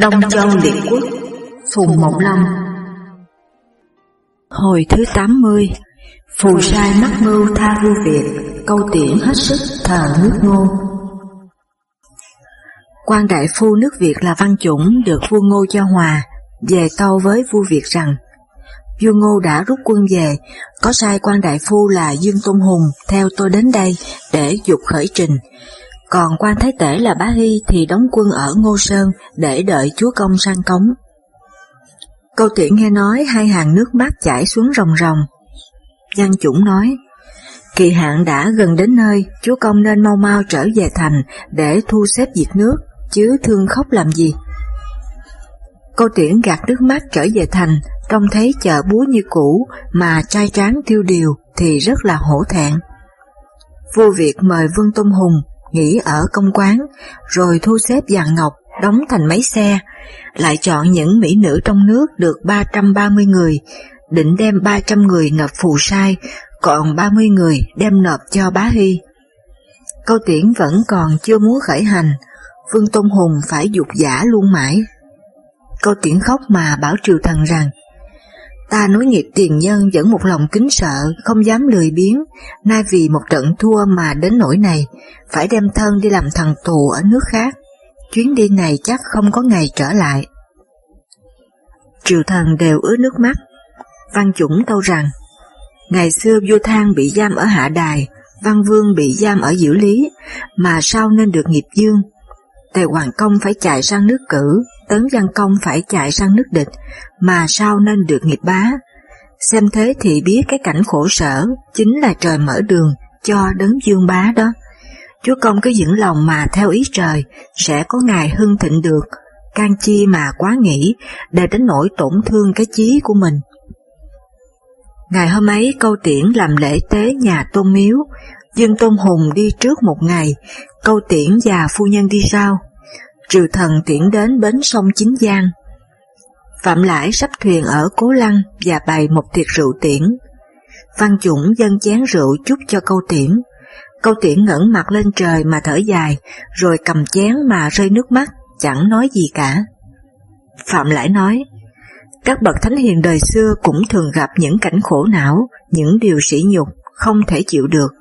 Đông Châu Liệt Quốc Phùng Mộng Long Hồi thứ 80 Phù sai mắc mưu tha vua Việt Câu tiễn hết sức thờ nước ngô. Quan đại phu nước Việt là Văn Chủng được vua Ngô cho hòa, về tâu với vua Việt rằng vua Ngô đã rút quân về, có sai quan đại phu là Dương Tôn Hùng theo tôi đến đây để dục khởi trình, còn quan thái tể là Bá Hy thì đóng quân ở Ngô Sơn để đợi chúa công sang cống. Câu tiễn nghe nói hai hàng nước mắt chảy xuống ròng ròng. Văn Chủng nói, kỳ hạn đã gần đến nơi, chúa công nên mau mau trở về thành để thu xếp việc nước, chứ thương khóc làm gì. Câu tiễn gạt nước mắt trở về thành, trông thấy chợ búa như cũ mà trai tráng tiêu điều thì rất là hổ thẹn. Vua Việt mời Vương Tôn Hùng nghỉ ở công quán, rồi thu xếp vàng ngọc, đóng thành mấy xe, lại chọn những mỹ nữ trong nước được 330 người, định đem 300 người nộp phù sai, còn 30 người đem nộp cho bá Hy. Câu tiễn vẫn còn chưa muốn khởi hành, Vương Tôn Hùng phải dục giả luôn mãi. Câu tiễn khóc mà bảo triều thần rằng, Ta nối nghiệp tiền nhân vẫn một lòng kính sợ, không dám lười biếng, nay vì một trận thua mà đến nỗi này, phải đem thân đi làm thằng tù ở nước khác. Chuyến đi này chắc không có ngày trở lại. Triều thần đều ướt nước mắt. Văn Chủng tâu rằng, ngày xưa vua Thang bị giam ở Hạ Đài, Văn Vương bị giam ở diễu Lý, mà sao nên được nghiệp dương? Tề Hoàng Công phải chạy sang nước cử, Tấn Văn Công phải chạy sang nước địch, mà sao nên được nghiệp bá. Xem thế thì biết cái cảnh khổ sở chính là trời mở đường cho đấng dương bá đó. Chúa Công cứ vững lòng mà theo ý trời, sẽ có ngày hưng thịnh được, can chi mà quá nghĩ, để đến nỗi tổn thương cái chí của mình. Ngày hôm ấy câu tiễn làm lễ tế nhà tôn miếu, Dương Tôn Hùng đi trước một ngày, câu tiễn và phu nhân đi sau. Triều thần tiễn đến bến sông Chính Giang. Phạm Lãi sắp thuyền ở Cố Lăng và bày một tiệc rượu tiễn. Văn Chủng dân chén rượu chúc cho câu tiễn. Câu tiễn ngẩng mặt lên trời mà thở dài, rồi cầm chén mà rơi nước mắt, chẳng nói gì cả. Phạm Lãi nói, các bậc thánh hiền đời xưa cũng thường gặp những cảnh khổ não, những điều sỉ nhục, không thể chịu được,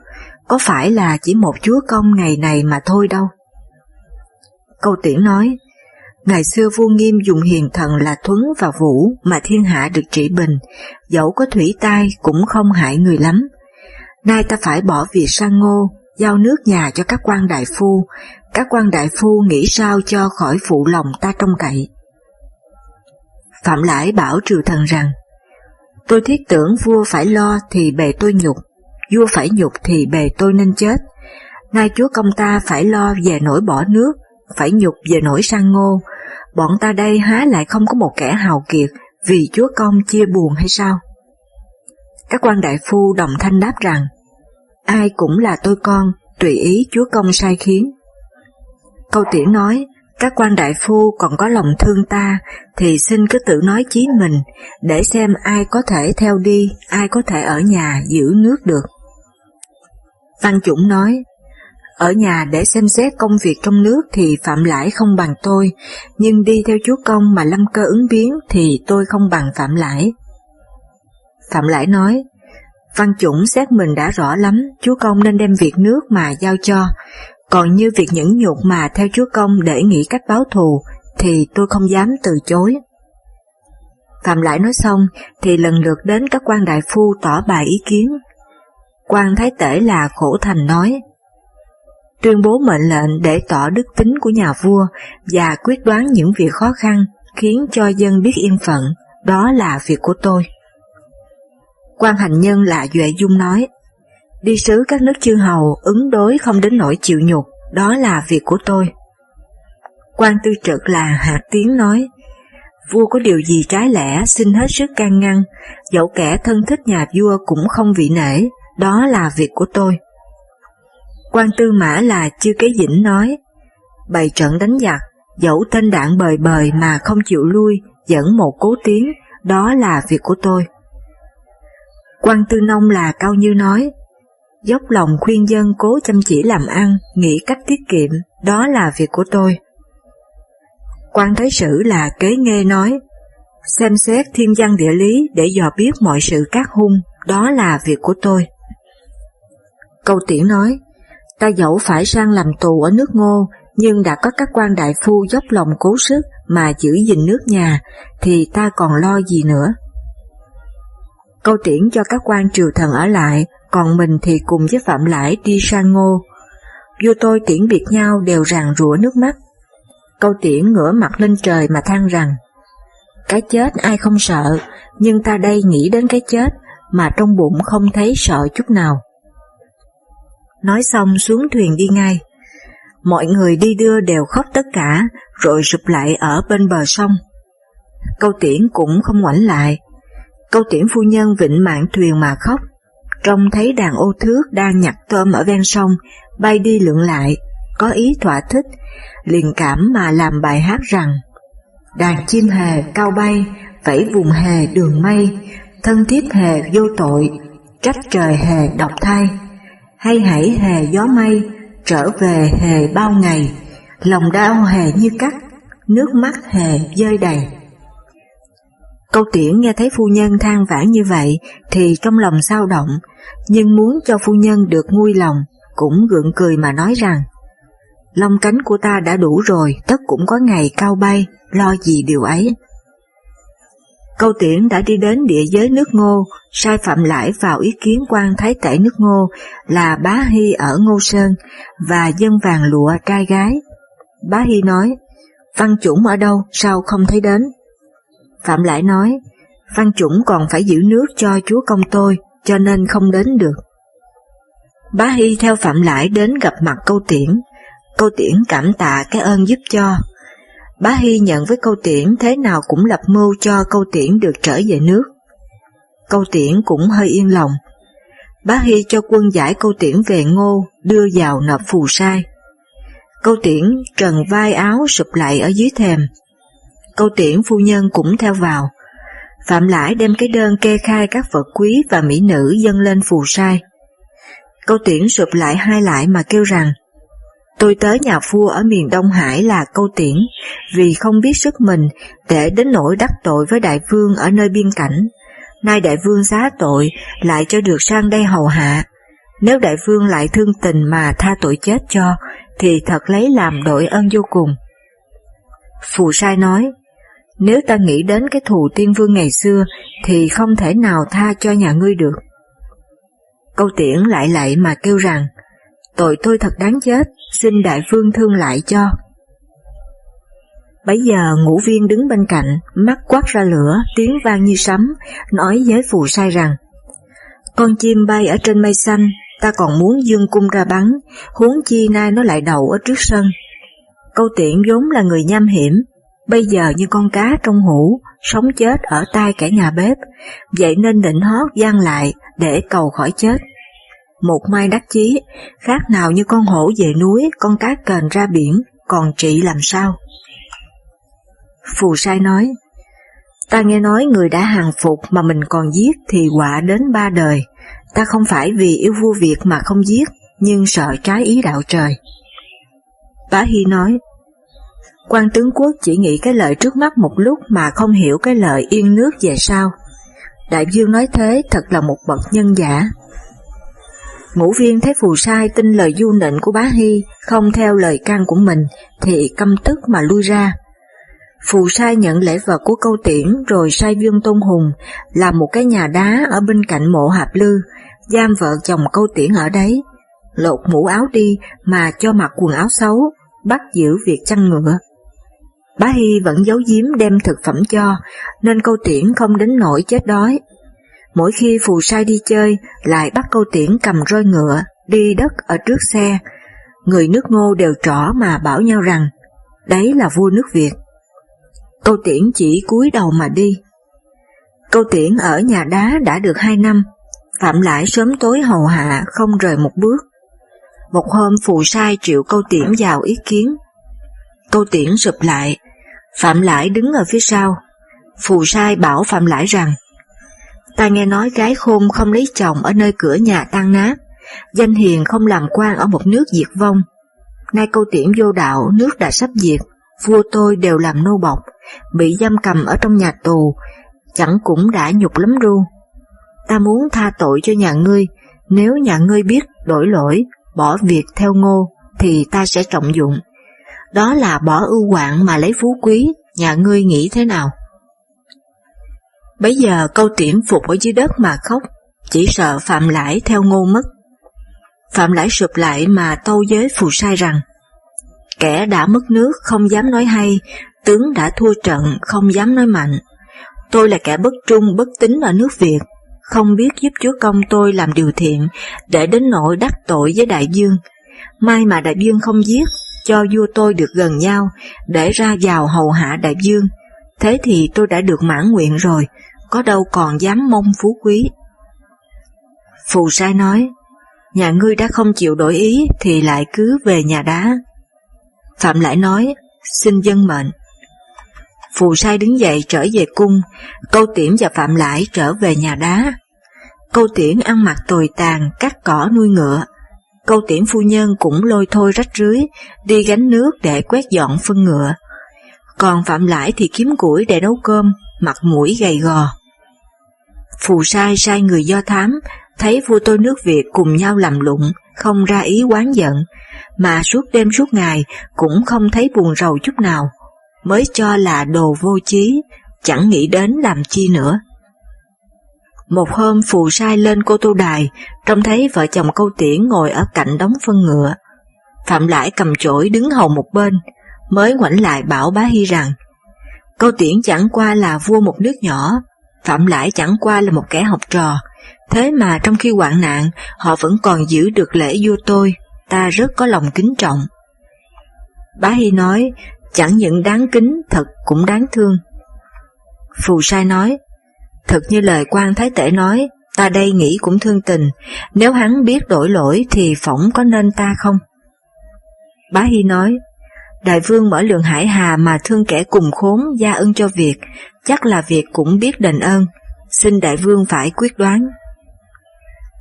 có phải là chỉ một chúa công ngày này mà thôi đâu. Câu tiễn nói, ngày xưa vua nghiêm dùng hiền thần là Thuấn và Vũ mà thiên hạ được trị bình, dẫu có thủy tai cũng không hại người lắm. Nay ta phải bỏ việc sang ngô, giao nước nhà cho các quan đại phu, các quan đại phu nghĩ sao cho khỏi phụ lòng ta trông cậy. Phạm Lãi bảo triều thần rằng, tôi thiết tưởng vua phải lo thì bề tôi nhục, vua phải nhục thì bề tôi nên chết. Nay chúa công ta phải lo về nỗi bỏ nước, phải nhục về nỗi sang ngô, bọn ta đây há lại không có một kẻ hào kiệt vì chúa công chia buồn hay sao? Các quan đại phu đồng thanh đáp rằng, ai cũng là tôi con, tùy ý chúa công sai khiến. Câu tiễn nói, các quan đại phu còn có lòng thương ta thì xin cứ tự nói chí mình để xem ai có thể theo đi, ai có thể ở nhà giữ nước được. Văn Chủng nói, ở nhà để xem xét công việc trong nước thì Phạm Lãi không bằng tôi, nhưng đi theo chúa công mà lâm cơ ứng biến thì tôi không bằng Phạm Lãi. Phạm Lãi nói, Văn Chủng xét mình đã rõ lắm, chúa công nên đem việc nước mà giao cho, còn như việc nhẫn nhục mà theo chúa công để nghĩ cách báo thù thì tôi không dám từ chối. Phạm Lãi nói xong thì lần lượt đến các quan đại phu tỏ bài ý kiến. quan thái tể là khổ thành nói, tuyên bố mệnh lệnh để tỏ đức tính của nhà vua và quyết đoán những việc khó khăn khiến cho dân biết yên phận, đó là việc của tôi. quan hành nhân là Duệ Dung nói, đi sứ các nước chư hầu ứng đối không đến nỗi chịu nhục, đó là việc của tôi. quan tư trực là Hạt tiến nói, vua có điều gì trái lẽ xin hết sức can ngăn, dẫu kẻ thân thích nhà vua cũng không vị nể, đó là việc của tôi quan tư mã là chưa kế dĩnh nói, bày trận đánh giặc, dẫu tên đạn bời bời mà không chịu lui, dẫn một cố tiến, đó là việc của tôi. quan tư nông là cao như nói, dốc lòng khuyên dân cố chăm chỉ làm ăn, nghĩ cách tiết kiệm, đó là việc của tôi. quan thái sử là kế nghe nói, xem xét thiên văn địa lý để dò biết mọi sự các hung, đó là việc của tôi. Câu tiễn nói, ta dẫu phải sang làm tù ở nước ngô, nhưng đã có các quan đại phu dốc lòng cố sức mà giữ gìn nước nhà, thì ta còn lo gì nữa. Câu tiễn cho các quan triều thần ở lại, còn mình thì cùng với Phạm Lãi đi sang ngô. Vua tôi tiễn biệt nhau đều ràng rủa nước mắt. Câu tiễn ngửa mặt lên trời mà than rằng, cái chết ai không sợ, nhưng ta đây nghĩ đến cái chết mà trong bụng không thấy sợ chút nào. Nói xong xuống thuyền đi ngay. Mọi người đi đưa đều khóc tất cả, rồi sụp lại ở bên bờ sông. Câu tiễn cũng không ngoảnh lại. Câu tiễn phu nhân vịnh mạng thuyền mà khóc. Trông thấy đàn ô thước đang nhặt tôm ở ven sông, bay đi lượn lại, có ý thỏa thích, liền cảm mà làm bài hát rằng Đàn chim hề cao bay, vẫy vùng hề đường mây, thân thiết hề vô tội, trách trời hề độc thai. Hay hãy hề gió mây, trở về hề bao ngày, lòng đau hề như cắt, nước mắt hề rơi đầy. Câu tiễn nghe thấy phu nhân than vãn như vậy thì trong lòng sao động, nhưng muốn cho phu nhân được nguôi lòng, cũng gượng cười mà nói rằng Lông cánh của ta đã đủ rồi, tất cũng có ngày cao bay, lo gì điều ấy. Câu tiễn đã đi đến địa giới nước ngô, sai phạm Lại vào ý kiến quan thái tể nước ngô là Bá Hy ở Ngô Sơn và dân vàng lụa trai gái. Bá Hy nói, Văn Chủng ở đâu, sao không thấy đến? Phạm Lãi nói, Văn Chủng còn phải giữ nước cho chúa công tôi, cho nên không đến được. Bá Hy theo Phạm Lãi đến gặp mặt câu tiễn, câu tiễn cảm tạ cái ơn giúp cho. Bá Hy nhận với câu tiễn thế nào cũng lập mưu cho câu tiễn được trở về nước. Câu tiễn cũng hơi yên lòng. Bá Hy cho quân giải câu tiễn về ngô, đưa vào nộp phù sai. Câu tiễn trần vai áo sụp lại ở dưới thềm. Câu tiễn phu nhân cũng theo vào. Phạm Lãi đem cái đơn kê khai các vật quý và mỹ nữ dâng lên phù sai. Câu tiễn sụp lại hai lại mà kêu rằng Tôi tới nhà vua ở miền Đông Hải là câu tiễn, vì không biết sức mình để đến nỗi đắc tội với đại vương ở nơi biên cảnh. Nay đại vương xá tội, lại cho được sang đây hầu hạ. Nếu đại vương lại thương tình mà tha tội chết cho, thì thật lấy làm đội ơn vô cùng. Phù sai nói, nếu ta nghĩ đến cái thù tiên vương ngày xưa, thì không thể nào tha cho nhà ngươi được. Câu tiễn lại lại mà kêu rằng, tội tôi thật đáng chết, xin đại vương thương lại cho. Bấy giờ ngũ viên đứng bên cạnh, mắt quát ra lửa, tiếng vang như sấm, nói với phù sai rằng, Con chim bay ở trên mây xanh, ta còn muốn dương cung ra bắn, huống chi nay nó lại đậu ở trước sân. Câu tiện vốn là người nham hiểm, bây giờ như con cá trong hũ, sống chết ở tai kẻ nhà bếp, vậy nên định hót gian lại để cầu khỏi chết. Một mai đắc chí, khác nào như con hổ về núi, con cá kền ra biển, còn trị làm sao? Phù sai nói, ta nghe nói người đã hàng phục mà mình còn giết thì quả đến ba đời, ta không phải vì yêu vua Việt mà không giết, nhưng sợ trái ý đạo trời. Bá Hy nói, quan tướng quốc chỉ nghĩ cái lợi trước mắt một lúc mà không hiểu cái lợi yên nước về sau. Đại dương nói thế thật là một bậc nhân giả. Ngũ viên thấy phù sai tin lời du nịnh của bá Hy, không theo lời can của mình, thì căm tức mà lui ra. Phù sai nhận lễ vật của câu tiễn rồi sai Dương Tôn Hùng làm một cái nhà đá ở bên cạnh mộ Hạp Lư, giam vợ chồng câu tiễn ở đấy, lột mũ áo đi mà cho mặc quần áo xấu, bắt giữ việc chăn ngựa. Bá Hy vẫn giấu giếm đem thực phẩm cho, nên câu tiễn không đến nỗi chết đói. Mỗi khi phù sai đi chơi, lại bắt câu tiễn cầm roi ngựa, đi đất ở trước xe. Người nước ngô đều trỏ mà bảo nhau rằng, đấy là vua nước Việt. Câu tiễn chỉ cúi đầu mà đi. Câu tiễn ở nhà đá đã được hai năm, Phạm Lãi sớm tối hầu hạ không rời một bước. Một hôm phù sai triệu câu tiễn vào ý kiến. Câu tiễn sụp lại, Phạm Lãi đứng ở phía sau. Phù sai bảo Phạm Lãi rằng, ta nghe nói gái khôn không lấy chồng ở nơi cửa nhà tan nát, danh hiền không làm quan ở một nước diệt vong. Nay câu tiễn vô đạo, nước đã sắp diệt, vua tôi đều làm nô bọc, bị giam cầm ở trong nhà tù, chẳng cũng đã nhục lắm ru. Ta muốn tha tội cho nhà ngươi, nếu nhà ngươi biết đổi lỗi, bỏ việc theo ngô, thì ta sẽ trọng dụng. Đó là bỏ ưu quạng mà lấy phú quý, nhà ngươi nghĩ thế nào? Bấy giờ câu tiễn phục ở dưới đất mà khóc, chỉ sợ Phạm Lãi theo ngô mất. Phạm Lãi sụp lại mà tâu với phù sai rằng, kẻ đã mất nước không dám nói hay, tướng đã thua trận không dám nói mạnh. Tôi là kẻ bất trung bất tín ở nước Việt, không biết giúp chúa công tôi làm điều thiện, để đến nỗi đắc tội với đại dương. May mà đại dương không giết, cho vua tôi được gần nhau, để ra vào hầu hạ đại dương. Thế thì tôi đã được mãn nguyện rồi, có đâu còn dám mong phú quý. Phù sai nói, nhà ngươi đã không chịu đổi ý thì lại cứ về nhà đá. Phạm lại nói, xin dân mệnh. Phù sai đứng dậy trở về cung, câu tiễn và Phạm Lãi trở về nhà đá. Câu tiễn ăn mặc tồi tàn, cắt cỏ nuôi ngựa. Câu tiễn phu nhân cũng lôi thôi rách rưới, đi gánh nước để quét dọn phân ngựa. Còn Phạm Lãi thì kiếm củi để nấu cơm, mặt mũi gầy gò. Phù sai sai người do thám, thấy vua tôi nước Việt cùng nhau làm lụng, không ra ý quán giận, mà suốt đêm suốt ngày cũng không thấy buồn rầu chút nào, mới cho là đồ vô chí, chẳng nghĩ đến làm chi nữa. Một hôm phù sai lên cô tô đài, trông thấy vợ chồng câu tiễn ngồi ở cạnh đống phân ngựa. Phạm Lãi cầm chổi đứng hầu một bên, mới ngoảnh lại bảo bá Hy rằng, câu tiễn chẳng qua là vua một nước nhỏ, Phạm Lãi chẳng qua là một kẻ học trò, thế mà trong khi hoạn nạn, họ vẫn còn giữ được lễ vua tôi, ta rất có lòng kính trọng. Bá Hy nói, chẳng những đáng kính, thật cũng đáng thương. Phù sai nói, thật như lời quan thái tể nói, ta đây nghĩ cũng thương tình, nếu hắn biết đổi lỗi thì phỏng có nên ta không? Bá Hy nói, đại vương mở lượng hải hà mà thương kẻ cùng khốn gia ân cho việc, chắc là việc cũng biết đền ơn, xin đại vương phải quyết đoán.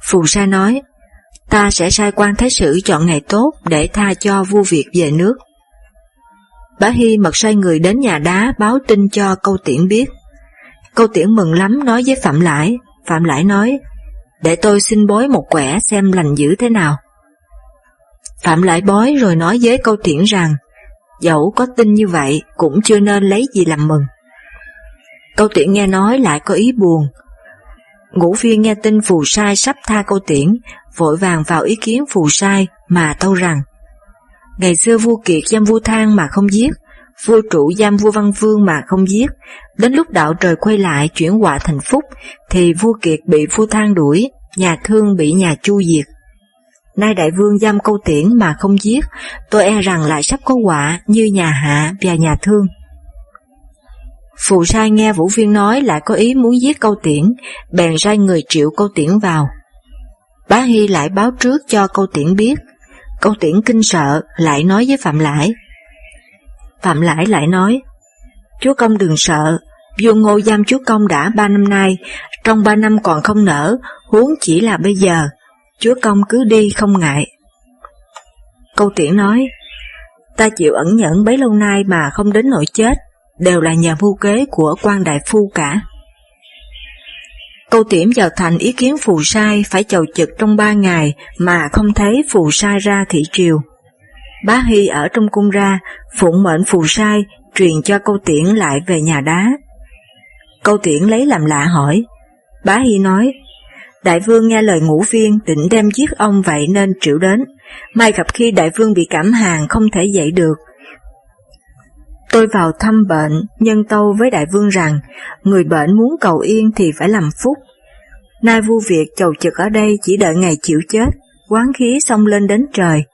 Phù sa nói, ta sẽ sai quan thái sử chọn ngày tốt để tha cho vua Việt về nước. Bá Hy mật sai người đến nhà đá báo tin cho câu tiễn biết. Câu tiễn mừng lắm nói với Phạm Lãi, Phạm Lãi nói, để tôi xin bói một quẻ xem lành dữ thế nào. Phạm Lãi bói rồi nói với câu tiễn rằng, dẫu có tin như vậy cũng chưa nên lấy gì làm mừng. Câu tiễn nghe nói lại có ý buồn. Ngũ viên nghe tin phù sai sắp tha câu tiễn, vội vàng vào ý kiến phù sai mà tâu rằng Ngày xưa vua Kiệt giam vua Thang mà không giết, vua trụ giam vua Văn Vương mà không giết, đến lúc đạo trời quay lại chuyển họa thành phúc, thì vua Kiệt bị vua Thang đuổi, nhà Thương bị nhà Chu diệt. Nay đại vương giam câu tiễn mà không giết, tôi e rằng lại sắp có họa như nhà Hạ và nhà Thương. Phù sai nghe Vũ Viên nói lại có ý muốn giết câu tiễn, bèn sai người triệu câu tiễn vào. Bá Hy lại báo trước cho câu tiễn biết, câu tiễn kinh sợ lại nói với Phạm Lãi. Phạm Lãi lại nói, Chúa Công đừng sợ, vua ngô giam chúa Công đã ba năm nay, trong ba năm còn không nở, huống chỉ là bây giờ, chúa Công cứ đi không ngại. Câu tiễn nói, ta chịu ẩn nhẫn bấy lâu nay mà không đến nỗi chết, đều là nhờ mưu kế của quan đại phu cả. Câu tiểm vào thành ý kiến phù sai phải chầu trực trong ba ngày mà không thấy phù sai ra thị triều. Bá Hy ở trong cung ra, phụng mệnh phù sai, truyền cho câu tiễn lại về nhà đá. Câu tiễn lấy làm lạ hỏi, bá Hy nói, Đại vương nghe lời ngũ viên định đem giết ông vậy nên triệu đến, may gặp khi đại vương bị cảm hàng không thể dậy được, Tôi vào thăm bệnh, nhân tâu với đại vương rằng, người bệnh muốn cầu yên thì phải làm phúc. Nay vua Việt chầu trực ở đây chỉ đợi ngày chịu chết, quán khí xông lên đến trời.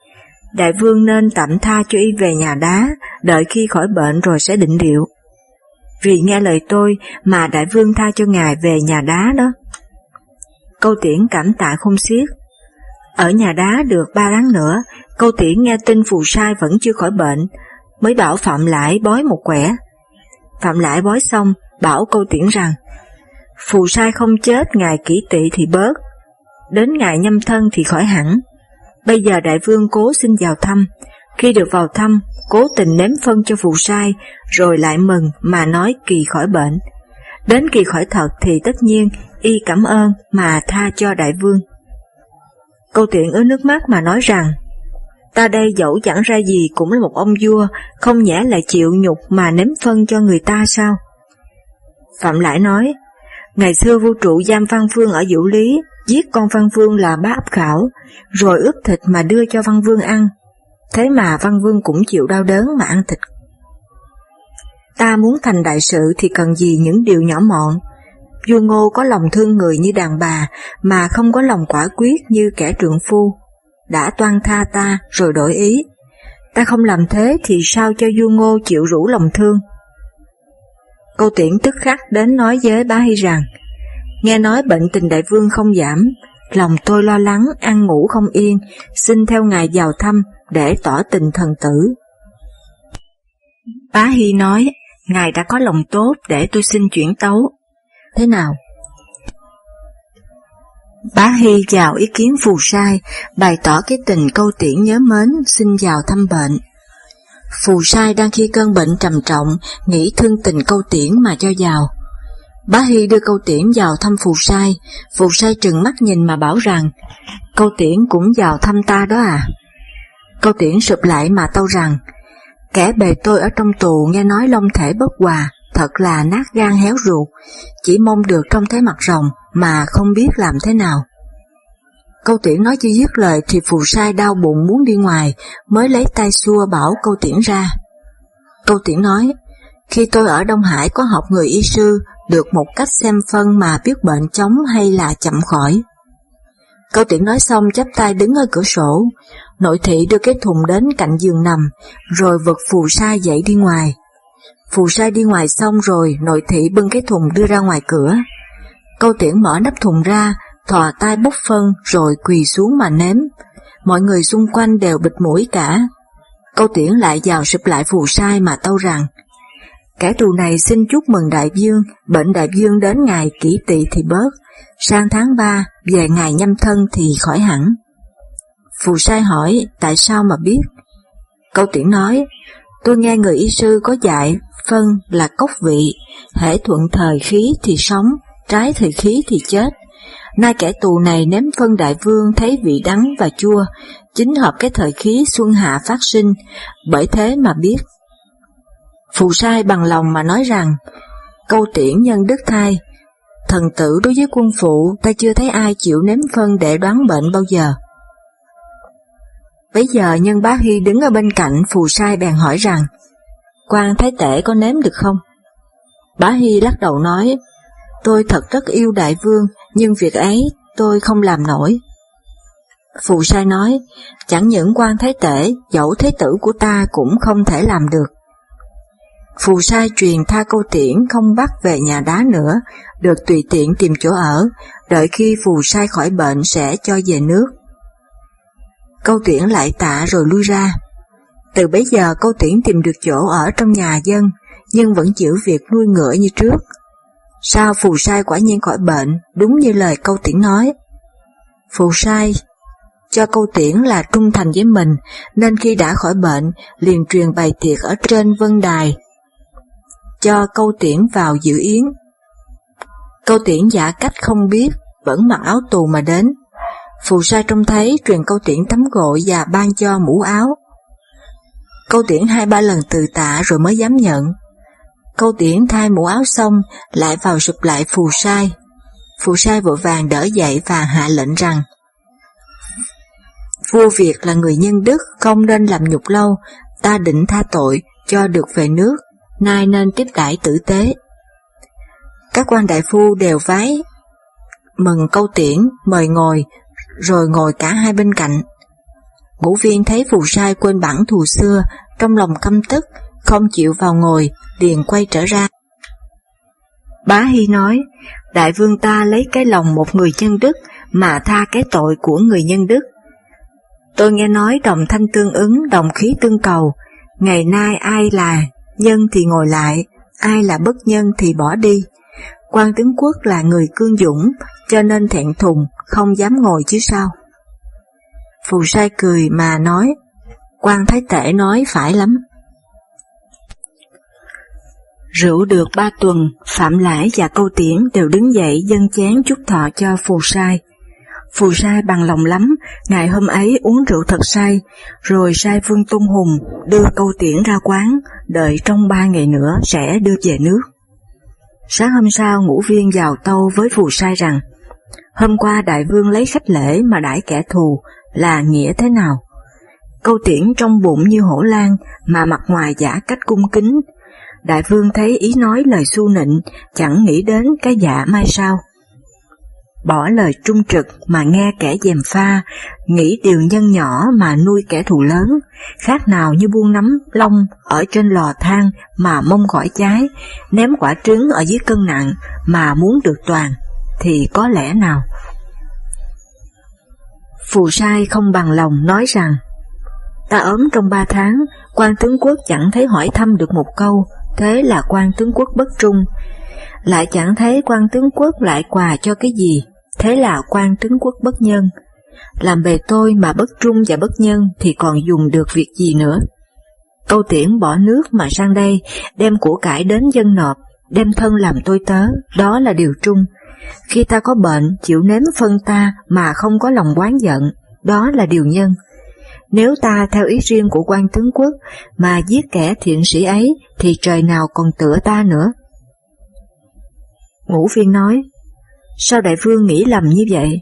Đại vương nên tạm tha cho y về nhà đá, đợi khi khỏi bệnh rồi sẽ định điệu. Vì nghe lời tôi mà đại vương tha cho ngài về nhà đá đó. Câu tiễn cảm tạ không xiết. Ở nhà đá được ba tháng nữa, câu tiễn nghe tin phù sai vẫn chưa khỏi bệnh, mới bảo Phạm lãi bói một quẻ. Phạm lãi bói xong, bảo câu tiễn rằng, phù sai không chết ngày kỷ tỵ thì bớt, đến ngày nhâm thân thì khỏi hẳn. Bây giờ đại vương cố xin vào thăm, Khi được vào thăm, cố tình ném phân cho phù sai, rồi lại mừng mà nói kỳ khỏi bệnh. Đến kỳ khỏi thật thì tất nhiên y cảm ơn mà tha cho đại vương. Câu tiện ứa nước mắt mà nói rằng, ta đây dẫu chẳng ra gì cũng là một ông vua, không nhẽ lại chịu nhục mà nếm phân cho người ta sao? Phạm Lại nói, ngày xưa vua trụ giam Văn Vương ở Vũ Lý, giết con Văn Vương là bá ấp khảo, rồi ướp thịt mà đưa cho Văn Vương ăn. Thế mà Văn Vương cũng chịu đau đớn mà ăn thịt. Ta muốn thành đại sự thì cần gì những điều nhỏ mọn. Vua Ngô có lòng thương người như đàn bà mà không có lòng quả quyết như kẻ trượng phu. Đã toan tha ta rồi đổi ý. Ta không làm thế thì sao cho Du Ngô chịu rủ lòng thương. Câu tiễn tức khắc đến nói với bá Hy rằng, nghe nói bệnh tình đại vương không giảm, lòng tôi lo lắng, ăn ngủ không yên, xin theo ngài vào thăm để tỏ tình thần tử. Bá Hy nói, ngài đã có lòng tốt để tôi xin chuyển tấu. Thế nào? Bá Hy vào ý kiến phù sai, bày tỏ cái tình câu tiễn nhớ mến xin vào thăm bệnh. Phù sai đang khi cơn bệnh trầm trọng, nghĩ thương tình câu tiễn mà cho vào. Bá Hy đưa câu tiễn vào thăm phù sai, phù sai trừng mắt nhìn mà bảo rằng, câu tiễn cũng vào thăm ta đó à. Câu tiễn sụp lại mà tâu rằng, kẻ bề tôi ở trong tù nghe nói long thể bất hòa, thật là nát gan héo ruột, chỉ mong được trông thấy mặt rồng mà không biết làm thế nào. Câu tiễn nói chưa dứt lời thì phù sai đau bụng muốn đi ngoài, mới lấy tay xua bảo câu tiễn ra. Câu tiễn nói, khi tôi ở Đông Hải có học người y sư, được một cách xem phân mà biết bệnh chóng hay là chậm khỏi. Câu tiễn nói xong chắp tay đứng ở cửa sổ, nội thị đưa cái thùng đến cạnh giường nằm, rồi vực phù sa dậy đi ngoài. Phù sai đi ngoài xong rồi, nội thị bưng cái thùng đưa ra ngoài cửa. Câu tiễn mở nắp thùng ra, thò tay bốc phân rồi quỳ xuống mà ném. Mọi người xung quanh đều bịt mũi cả. Câu tiễn lại vào sụp lại phù sai mà tâu rằng, Kẻ tù này xin chúc mừng đại dương, bệnh đại dương đến ngày kỷ tỵ thì bớt, sang tháng 3 về ngày nhâm thân thì khỏi hẳn. Phù sai hỏi tại sao mà biết? Câu tiễn nói, tôi nghe người y sư có dạy phân là cốc vị, hễ thuận thời khí thì sống, trái thời khí thì chết. Nay kẻ tù này ném phân đại vương thấy vị đắng và chua, chính hợp cái thời khí xuân hạ phát sinh, bởi thế mà biết. Phù sai bằng lòng mà nói rằng, câu tiễn nhân đức thai, thần tử đối với quân phụ ta chưa thấy ai chịu ném phân để đoán bệnh bao giờ. Bây giờ nhân bá Hy đứng ở bên cạnh phù sai bèn hỏi rằng, quan thái tể có ném được không? Bá Hy lắc đầu nói, tôi thật rất yêu đại vương, nhưng việc ấy tôi không làm nổi. Phù sai nói, chẳng những quan thái tể, dẫu thế tử của ta cũng không thể làm được. Phù sai truyền tha câu tiễn không bắt về nhà đá nữa, được tùy tiện tìm chỗ ở, đợi khi phù sai khỏi bệnh sẽ cho về nước. Câu tiễn lại tạ rồi lui ra. Từ bấy giờ câu tiễn tìm được chỗ ở trong nhà dân, nhưng vẫn giữ việc nuôi ngựa như trước. Sao phù sai quả nhiên khỏi bệnh, đúng như lời câu tiễn nói. Phù sai cho câu tiễn là trung thành với mình, nên khi đã khỏi bệnh, liền truyền bài tiệc ở trên vân đài, cho câu tiễn vào dự yến. Câu tiễn giả cách không biết, vẫn mặc áo tù mà đến. Phù sai trông thấy truyền câu tiễn tắm gội và ban cho mũ áo. Câu tiễn hai ba lần từ tạ rồi mới dám nhận. Câu tiễn thay mũ áo xong lại vào sụp lại phù sai. Phù sai vội vàng đỡ dậy và hạ lệnh rằng Vua Việt là người nhân đức không nên làm nhục lâu, ta định tha tội cho được về nước, nay nên tiếp đãi tử tế. Các quan đại phu đều vái mừng câu tiễn, mời ngồi, rồi ngồi cả hai bên cạnh. Ngũ viên thấy phù sai quên bản thù xưa, trong lòng căm tức, không chịu vào ngồi, liền quay trở ra. Bá Hy nói, đại vương ta lấy cái lòng một người nhân đức mà tha cái tội của người nhân đức. Tôi nghe nói đồng thanh tương ứng, đồng khí tương cầu, ngày nay ai là nhân thì ngồi lại, ai là bất nhân thì bỏ đi. Quan tướng quốc là người cương dũng, cho nên thẹn thùng, không dám ngồi chứ sao. Phù sai cười mà nói, quan thái tể nói phải lắm. Rượu được ba tuần, Phạm Lãi và Câu Tiễn đều đứng dậy dân chén chúc thọ cho phù sai. Phù sai bằng lòng lắm, ngày hôm ấy uống rượu thật say, rồi sai Vương Tung Hùng đưa Câu Tiễn ra quán, đợi trong ba ngày nữa sẽ đưa về nước. Sáng hôm sau ngũ viên vào tâu với phù sai rằng, hôm qua đại vương lấy khách lễ mà đãi kẻ thù là nghĩa thế nào? Câu tiễn trong bụng như hổ lan mà mặt ngoài giả cách cung kính. Đại vương thấy ý nói lời su nịnh, chẳng nghĩ đến cái dạ mai sau. Bỏ lời trung trực mà nghe kẻ dèm pha, nghĩ điều nhân nhỏ mà nuôi kẻ thù lớn, khác nào như buông nắm lông ở trên lò than mà mong gỏi cháy, ném quả trứng ở dưới cân nặng mà muốn được toàn, thì có lẽ nào? Phù sai không bằng lòng nói rằng, ta ốm trong ba tháng, quan tướng quốc chẳng thấy hỏi thăm được một câu, thế là quan tướng quốc bất trung, lại chẳng thấy quan tướng quốc lại quà cho cái gì, thế là quan tướng quốc bất nhân. Làm bề tôi mà bất trung và bất nhân thì còn dùng được việc gì nữa. Câu tiễn bỏ nước mà sang đây, đem của cải đến dân nộp, đem thân làm tôi tớ, đó là điều trung. Khi ta có bệnh, chịu nếm phân ta mà không có lòng quán giận, đó là điều nhân. Nếu ta theo ý riêng của quan tướng quốc mà giết kẻ thiện sĩ ấy thì trời nào còn tựa ta nữa. Ngũ phiên nói, sao đại vương nghĩ lầm như vậy?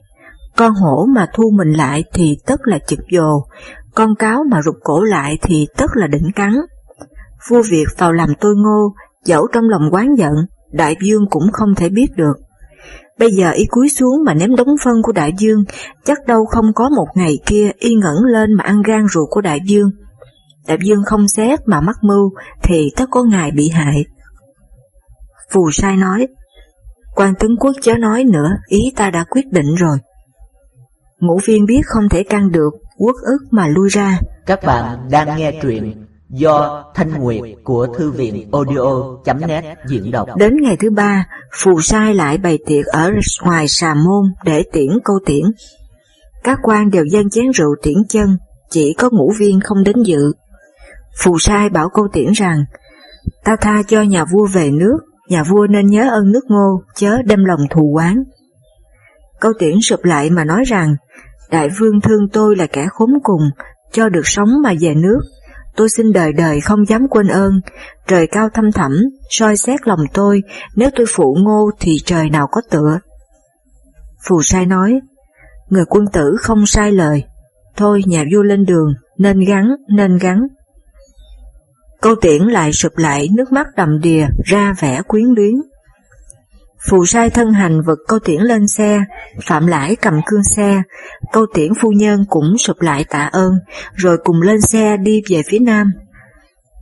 Con hổ mà thu mình lại thì tất là chụp dồ, con cáo mà rụt cổ lại thì tất là đỉnh cắn. Vua Việt vào làm tôi ngô, dẫu trong lòng quán giận, đại vương cũng không thể biết được. Bây giờ y cúi xuống mà ném đống phân của đại dương, chắc đâu không có một ngày kia y ngẩng lên mà ăn gan ruột của đại dương. Đại dương không xét mà mắc mưu thì tất có ngày bị hại. Phù sai nói, quan tướng quốc chớ nói nữa, ý ta đã quyết định rồi. Ngũ viên biết không thể can được, quốc ức mà lui ra. Các bạn đang nghe truyện do Thanh Nguyệt của Thư viện audio.net diễn đọc. Đến ngày thứ ba, phù sai lại bày tiệc ở ngoài xà môn để tiễn câu tiễn. Các quan đều dân chén rượu tiễn chân, chỉ có ngũ viên không đến dự. Phù sai bảo câu tiễn rằng, ta tha cho nhà vua về nước, nhà vua nên nhớ ơn nước ngô, chớ đem lòng thù oán Câu tiễn sụp lại mà nói rằng, đại vương thương tôi là kẻ khốn cùng, cho được sống mà về nước, tôi xin đời đời không dám quên ơn, trời cao thâm thẳm, soi xét lòng tôi, nếu tôi phụ ngô thì trời nào có tựa. Phù sai nói, người quân tử không sai lời, thôi nhà vua lên đường, nên gắn, nên gắn. Câu tiễn lại sụp lại nước mắt đầm đìa ra vẻ quyến luyến. Phù sai thân hành vật câu tiễn lên xe, phạm lãi cầm cương xe, câu tiễn phu nhân cũng sụp lại tạ ơn, rồi cùng lên xe đi về phía nam.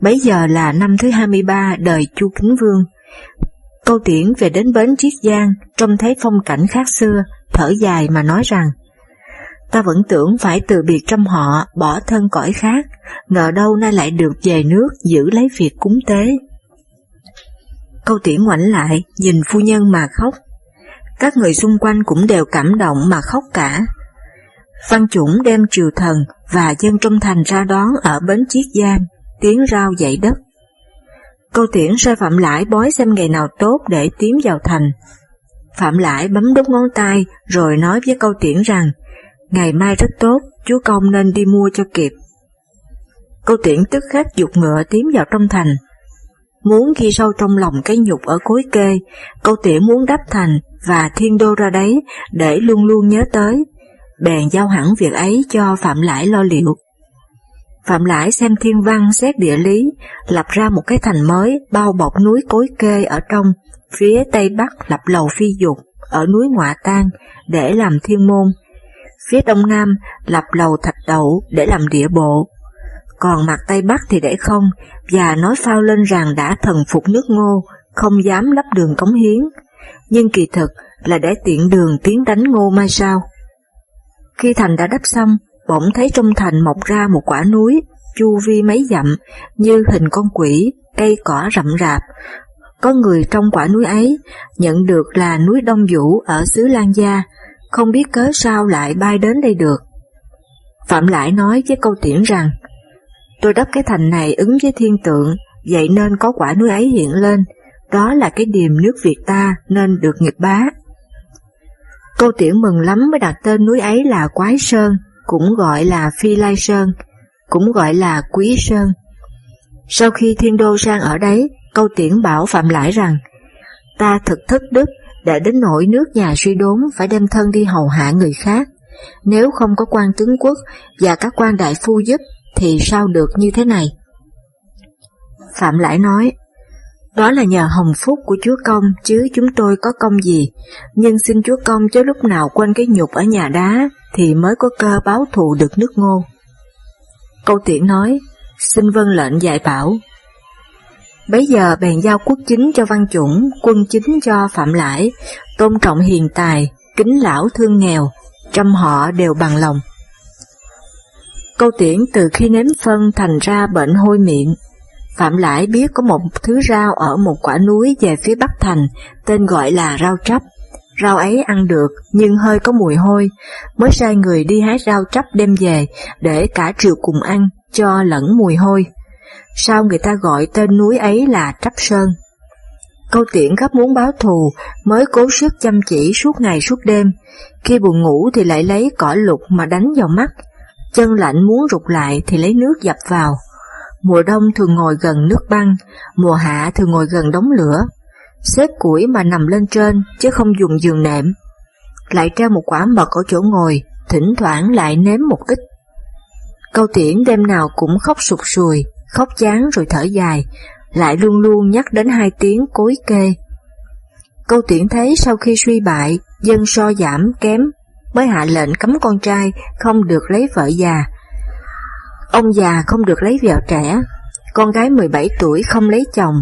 Bấy giờ là năm thứ 23 đời Chu Kính Vương. Câu tiễn về đến bến Triết Giang, trông thấy phong cảnh khác xưa, thở dài mà nói rằng, ta vẫn tưởng phải từ biệt trong họ, bỏ thân cõi khác, ngờ đâu nay lại được về nước giữ lấy việc cúng tế. Câu tiễn ngoảnh lại, nhìn phu nhân mà khóc. Các người xung quanh cũng đều cảm động mà khóc cả. Văn Chủng đem triều thần và dân trong thành ra đón ở bến Chiết Giang, tiếng rao dậy đất. Câu tiễn sai Phạm Lãi bói xem ngày nào tốt để tiến vào thành. Phạm Lãi bấm đốt ngón tay rồi nói với câu tiễn rằng, ngày mai rất tốt, chúa công nên đi mua cho kịp. Câu tiễn tức khắc dục ngựa tiến vào trong thành, muốn ghi sâu trong lòng cái nhục ở cối kê, câu tỉa muốn đắp thành và thiên đô ra đấy để luôn luôn nhớ tới, bèn giao hẳn việc ấy cho Phạm Lãi lo liệu. Phạm Lãi xem thiên văn xét địa lý, lập ra một cái thành mới bao bọc núi cối kê ở trong, phía tây bắc lập lầu phi dục, ở núi Ngoạ Tan để làm thiên môn, phía đông nam lập lầu thạch đậu để làm địa bộ, còn mặt Tây Bắc thì để không, và nói phao lên rằng đã thần phục nước ngô, không dám lấp đường cống hiến, nhưng kỳ thực là để tiện đường tiến đánh ngô mai sau. Khi thành đã đắp xong, bỗng thấy trong thành mọc ra một quả núi, chu vi mấy dặm, như hình con quỷ, cây cỏ rậm rạp. Có người trong quả núi ấy nhận được là núi Đông Vũ ở xứ Lan Gia, không biết cớ sao lại bay đến đây được. Phạm Lại nói với câu tiễn rằng, Tôi đắp cái thành này ứng với thiên tượng, vậy nên có quả núi ấy hiện lên, đó là cái điềm nước Việt ta nên được nghiệp bá. Câu Tiểu mừng lắm mới đặt tên núi ấy là Quái Sơn, cũng gọi là Phi Lai Sơn, cũng gọi là Quý Sơn. Sau khi thiên đô sang ở đấy, câu tiễn bảo Phạm Lãi rằng, ta thực thất đức để đến nỗi nước nhà suy đốn phải đem thân đi hầu hạ người khác. Nếu không có quan tướng quốc và các quan đại phu giúp thì sao được như thế này? Phạm Lãi nói, đó là nhờ hồng phúc của Chúa Công chứ chúng tôi có công gì, nhưng xin Chúa Công chớ lúc nào quên cái nhục ở nhà đá thì mới có cơ báo thù được nước ngô. Câu tiễn nói, xin vâng lệnh dạy bảo. Bấy giờ bèn giao quốc chính cho văn chủng, quân chính cho phạm lãi, tôn trọng hiền tài, kính lão thương nghèo, trăm họ đều bằng lòng. Câu tiễn từ khi nếm phân thành ra bệnh hôi miệng, Phạm Lãi biết có một thứ rau ở một quả núi về phía bắc thành, tên gọi là rau trắp. Rau ấy ăn được, nhưng hơi có mùi hôi, mới sai người đi hái rau trắp đem về, để cả triều cùng ăn, cho lẫn mùi hôi. Sao người ta gọi tên núi ấy là Trắp Sơn? Câu tiễn gấp muốn báo thù, mới cố sức chăm chỉ suốt ngày suốt đêm, khi buồn ngủ thì lại lấy cỏ lục mà đánh vào mắt, chân lạnh muốn rụt lại thì lấy nước dập vào. Mùa đông thường ngồi gần nước băng, mùa hạ thường ngồi gần đống lửa, xếp củi mà nằm lên trên chứ không dùng giường nệm. Lại treo một quả mật ở chỗ ngồi, thỉnh thoảng lại nếm một ít. Câu tiễn đêm nào cũng khóc sụt sùi, khóc chán rồi thở dài, lại luôn luôn nhắc đến hai tiếng cối kê. Câu tiễn thấy sau khi suy bại, dân so giảm kém, mới hạ lệnh cấm con trai không được lấy vợ già, Ông già không được lấy vợ trẻ, con gái 17 tuổi không lấy chồng,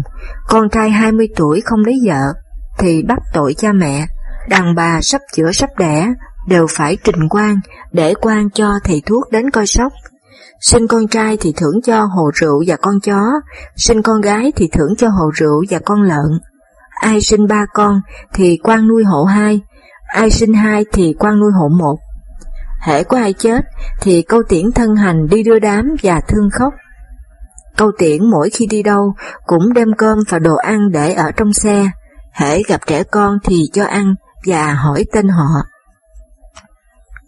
con trai 20 tuổi không lấy vợ, thì bắt tội cha mẹ, đàn bà sắp chữa sắp đẻ đều phải trình quan để quan cho thầy thuốc đến coi sóc. Sinh con trai thì thưởng cho hồ rượu và con chó, sinh con gái thì thưởng cho hồ rượu và con lợn. Ai sinh ba con thì quan nuôi hộ hai, ai sinh hai thì quan nuôi hộ một hễ có ai chết thì câu tiễn thân hành đi đưa đám và thương khóc. Câu tiễn mỗi khi đi đâu cũng đem cơm và đồ ăn để ở trong xe, hễ gặp trẻ con thì cho ăn và hỏi tên họ.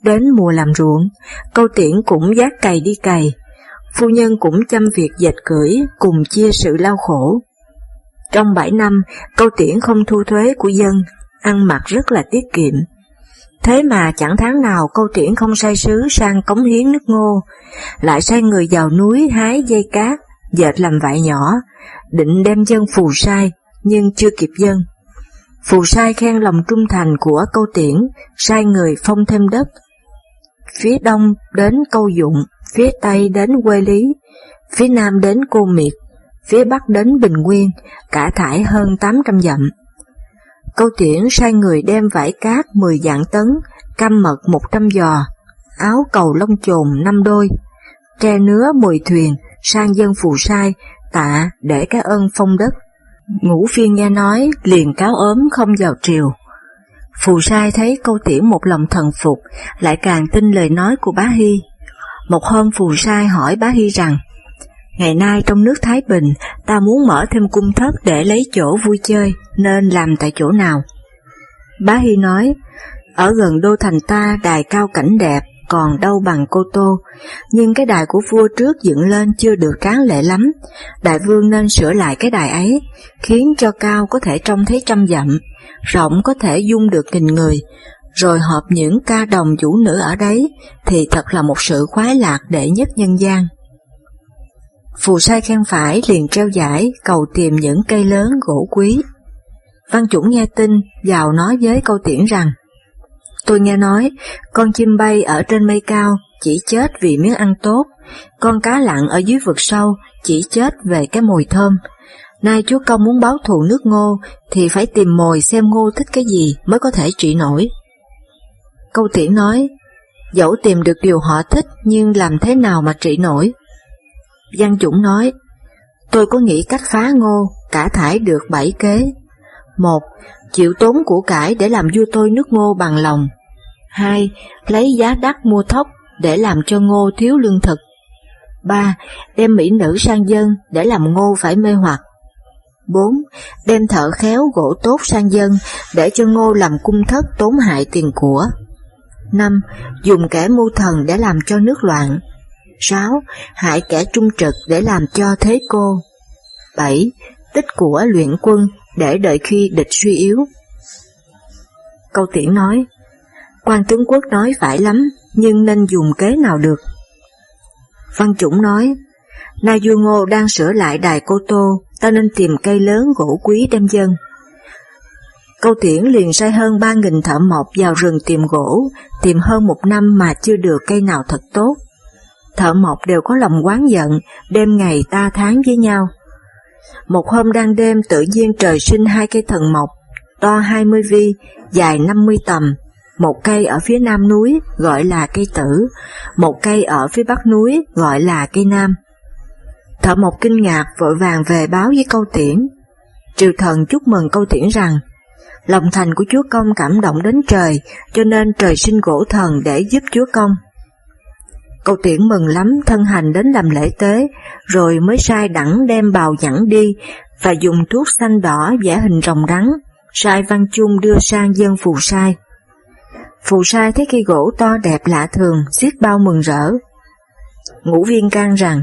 Đến mùa làm ruộng, câu tiễn cũng giác cày đi cày, phu nhân cũng chăm việc dệt cưỡi cùng chia sự lao khổ. Trong bảy năm, câu tiễn không thu thuế của dân, ăn mặc rất là tiết kiệm, Thế mà chẳng tháng nào câu triển không sai sứ sang cống hiến nước ngô, lại sai người vào núi hái dây cát, dệt làm vải nhỏ, định đem dân phù sai, nhưng chưa kịp dân. Phù sai khen lòng trung thành của câu tiễn, sai người phong thêm đất. Phía đông đến câu dụng, phía tây đến quê lý, phía nam đến cô miệt, phía bắc đến bình nguyên, cả thải hơn 800 dặm. Câu tiễn sai người đem vải cát 10 dạng tấn, cam mật 100 giò, áo cầu lông chồn 5 đôi, tre nứa 10 thuyền, sang dân phù sai, tạ để cái ơn phong đất. Ngũ phiên nghe nói, liền cáo ốm không vào triều. Phù sai thấy câu tiễn một lòng thần phục, lại càng tin lời nói của bá Hy. Một hôm phù sai hỏi bá Hy rằng, Ngày nay trong nước Thái Bình, ta muốn mở thêm cung thất để lấy chỗ vui chơi, nên làm tại chỗ nào? Bá Hy nói, ở gần đô thành ta đài cao cảnh đẹp, còn đâu bằng Cô Tô, nhưng cái đài của vua trước dựng lên chưa được tráng lệ lắm, đại vương nên sửa lại cái đài ấy, khiến cho cao có thể trông thấy trăm dặm, rộng có thể dung được nghìn người, rồi hợp những ca đồng vũ nữ ở đấy, thì thật là một sự khoái lạc đệ nhất nhân gian. Phù sai khen phải liền treo giải cầu tìm những cây lớn gỗ quý. Văn chủng nghe tin, vào nói với câu tiễn rằng, Tôi nghe nói, con chim bay ở trên mây cao chỉ chết vì miếng ăn tốt, con cá lặn ở dưới vực sâu chỉ chết về cái mùi thơm. Nay chúa công muốn báo thù nước ngô thì phải tìm mồi xem ngô thích cái gì mới có thể trị nổi. Câu tiễn nói, dẫu tìm được điều họ thích nhưng làm thế nào mà trị nổi? Văn Dũng nói, tôi có nghĩ cách phá ngô, cả thải được bảy kế. Một, chịu tốn của cải để làm vua tôi nước ngô bằng lòng. Hai, lấy giá đắt mua thóc để làm cho ngô thiếu lương thực. ba Đem mỹ nữ sang dân để làm ngô phải mê hoặc. 4. Đem thợ khéo gỗ tốt sang dân để cho ngô làm cung thất tốn hại tiền của. 5. Dùng kẻ mưu thần để làm cho nước loạn. 6. Hại kẻ trung trực để làm cho thế cô. 7. Tích của luyện quân để đợi khi địch suy yếu. Câu tiễn nói, quan tướng quốc nói phải lắm, nhưng nên dùng kế nào được. Văn Chủng nói, Na Du Ngô đang sửa lại đài Cô Tô, ta nên tìm cây lớn gỗ quý đem dân. Câu tiễn liền sai hơn ba nghìn thợ mộc vào rừng tìm gỗ, tìm hơn một năm mà chưa được cây nào thật tốt. Thợ mộc đều có lòng quán giận, đêm ngày ta tháng với nhau. Một hôm đang đêm tự nhiên trời sinh hai cây thần mộc, to 20 vi, dài 50 tầm, một cây ở phía nam núi gọi là cây tử, một cây ở phía bắc núi gọi là cây nam. Thợ mộc kinh ngạc vội vàng về báo với câu tiễn. Triều thần chúc mừng câu tiễn rằng, lòng thành của chúa công cảm động đến trời, cho nên trời sinh gỗ thần để giúp chúa công. Câu tiễn mừng lắm thân hành đến làm lễ tế, rồi mới sai đẳng đem bào dẫn đi và dùng thuốc xanh đỏ vẽ hình rồng rắn, sai văn chung đưa sang dân phù sai. Phù sai thấy cây gỗ to đẹp lạ thường, xiết bao mừng rỡ. Ngũ viên can rằng,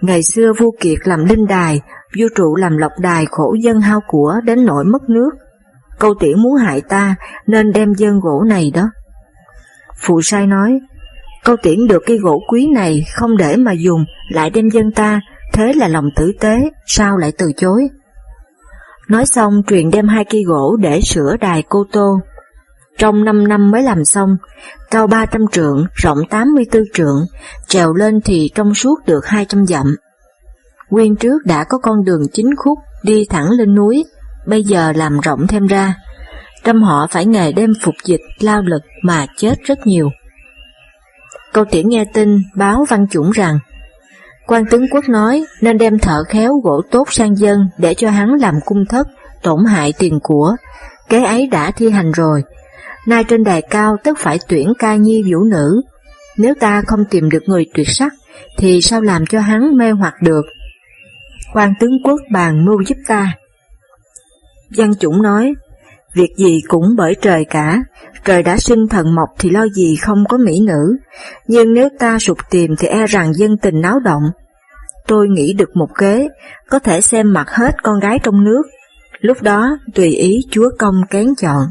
ngày xưa vua kiệt làm linh đài, vua trụ làm lộc đài khổ dân hao của đến nỗi mất nước. Câu tiễn muốn hại ta nên đem dân gỗ này đó. Phù sai nói, câu tiễn được cây gỗ quý này không để mà dùng, lại đem dân ta, thế là lòng tử tế, sao lại từ chối? Nói xong truyền đem hai cây gỗ để sửa đài cô tô. Trong 5 năm mới làm xong, cao 300 trượng, rộng 84 trượng, trèo lên thì trong suốt được 200 dặm. Nguyên trước đã có con đường chính khúc đi thẳng lên núi, bây giờ làm rộng thêm ra. Trăm họ phải ngày đem phục dịch lao lực mà chết rất nhiều. Câu tiễn nghe tin báo văn chủng rằng quan tướng quốc nói nên đem thợ khéo gỗ tốt sang dân để cho hắn làm cung thất, tổn hại tiền của. Kế ấy đã thi hành rồi. Nay trên đài cao tất phải tuyển ca nhi vũ nữ. Nếu ta không tìm được người tuyệt sắc, thì sao làm cho hắn mê hoặc được? quan tướng quốc bàn mưu giúp ta. Văn chủng nói, việc gì cũng bởi trời cả, trời đã sinh thần mộc thì lo gì không có mỹ nữ, nhưng nếu ta sụt tìm thì e rằng dân tình náo động. Tôi nghĩ được một kế, có thể xem mặt hết con gái trong nước, lúc đó tùy ý chúa công kén chọn.